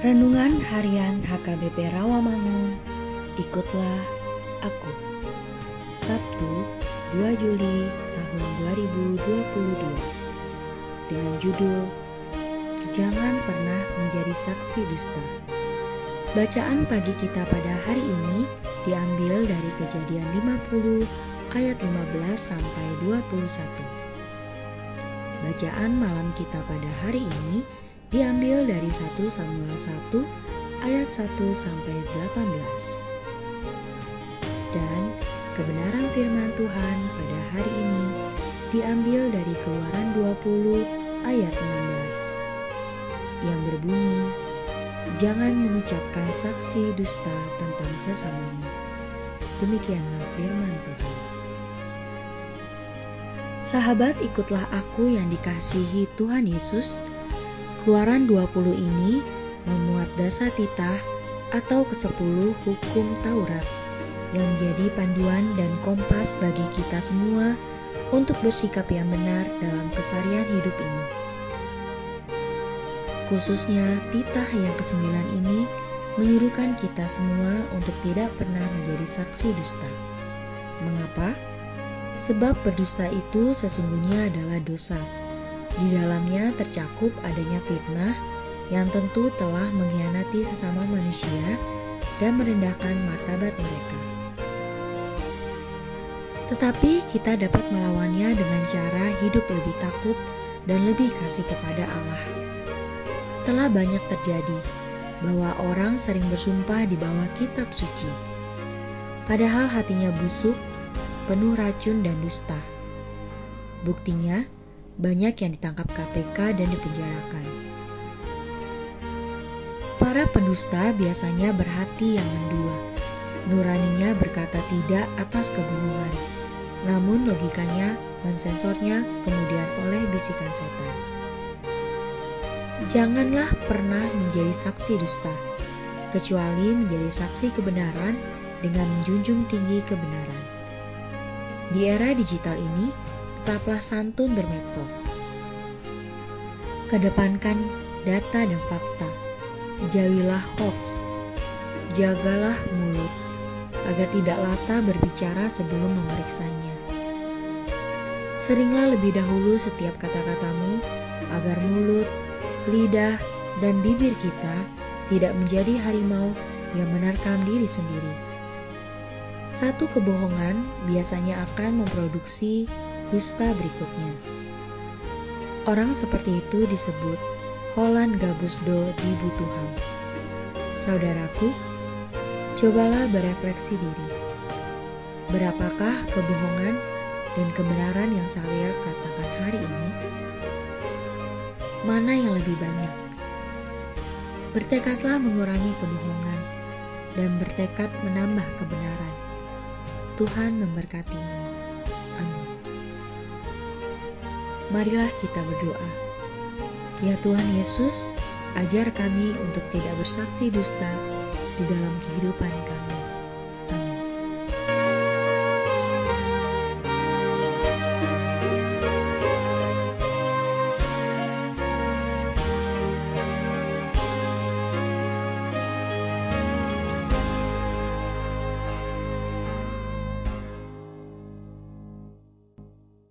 Renungan Harian HKBP Rawamangun Ikutlah Aku. Sabtu 2 Juli tahun 2022 Dengan judul Jangan pernah menjadi saksi dusta. Bacaan pagi kita pada hari ini diambil dari kejadian 50 ayat 15 sampai 21 Bacaan malam kita pada hari ini diambil dari 1 Samuel 1 ayat 1 sampai 18. Dan kebenaran firman Tuhan pada hari ini diambil dari Keluaran 20 ayat 16 yang berbunyi Jangan mengucapkan saksi dusta tentang sesamamu. Demikianlah firman Tuhan. Sahabat, ikutlah aku yang dikasihi Tuhan Yesus Keluaran 20 ini memuat dasa titah atau kesepuluh hukum Taurat yang menjadi panduan dan kompas bagi kita semua untuk bersikap yang benar dalam kesarian hidup ini. Khususnya titah yang kesembilan ini menyuruhkan kita semua untuk tidak pernah menjadi saksi dusta. Mengapa? Sebab berdusta itu sesungguhnya adalah dosa di dalamnya tercakup adanya fitnah yang tentu telah mengkhianati sesama manusia dan merendahkan martabat mereka. Tetapi kita dapat melawannya dengan cara hidup lebih takut dan lebih kasih kepada Allah. Telah banyak terjadi bahwa orang sering bersumpah di bawah kitab suci. Padahal hatinya busuk, penuh racun dan dusta. Buktinya, banyak yang ditangkap KPK dan dipenjarakan. Para pendusta biasanya berhati yang mendua. Nuraninya berkata tidak atas kebohongan, namun logikanya mensensornya kemudian oleh bisikan setan. Janganlah pernah menjadi saksi dusta, kecuali menjadi saksi kebenaran dengan menjunjung tinggi kebenaran. Di era digital ini, tetaplah santun bermedsos. Kedepankan data dan fakta. Jauhilah hoax. Jagalah mulut agar tidak lata berbicara sebelum memeriksanya. Seringlah lebih dahulu setiap kata-katamu agar mulut, lidah, dan bibir kita tidak menjadi harimau yang menerkam diri sendiri. Satu kebohongan biasanya akan memproduksi dusta berikutnya. Orang seperti itu disebut Holland Gabusdo di Butuham. Saudaraku, cobalah berefleksi diri. Berapakah kebohongan dan kebenaran yang saya katakan hari ini? Mana yang lebih banyak? Bertekadlah mengurangi kebohongan dan bertekad menambah kebenaran. Tuhan memberkatimu. Marilah kita berdoa. Ya Tuhan Yesus, ajar kami untuk tidak bersaksi dusta di dalam kehidupan kami.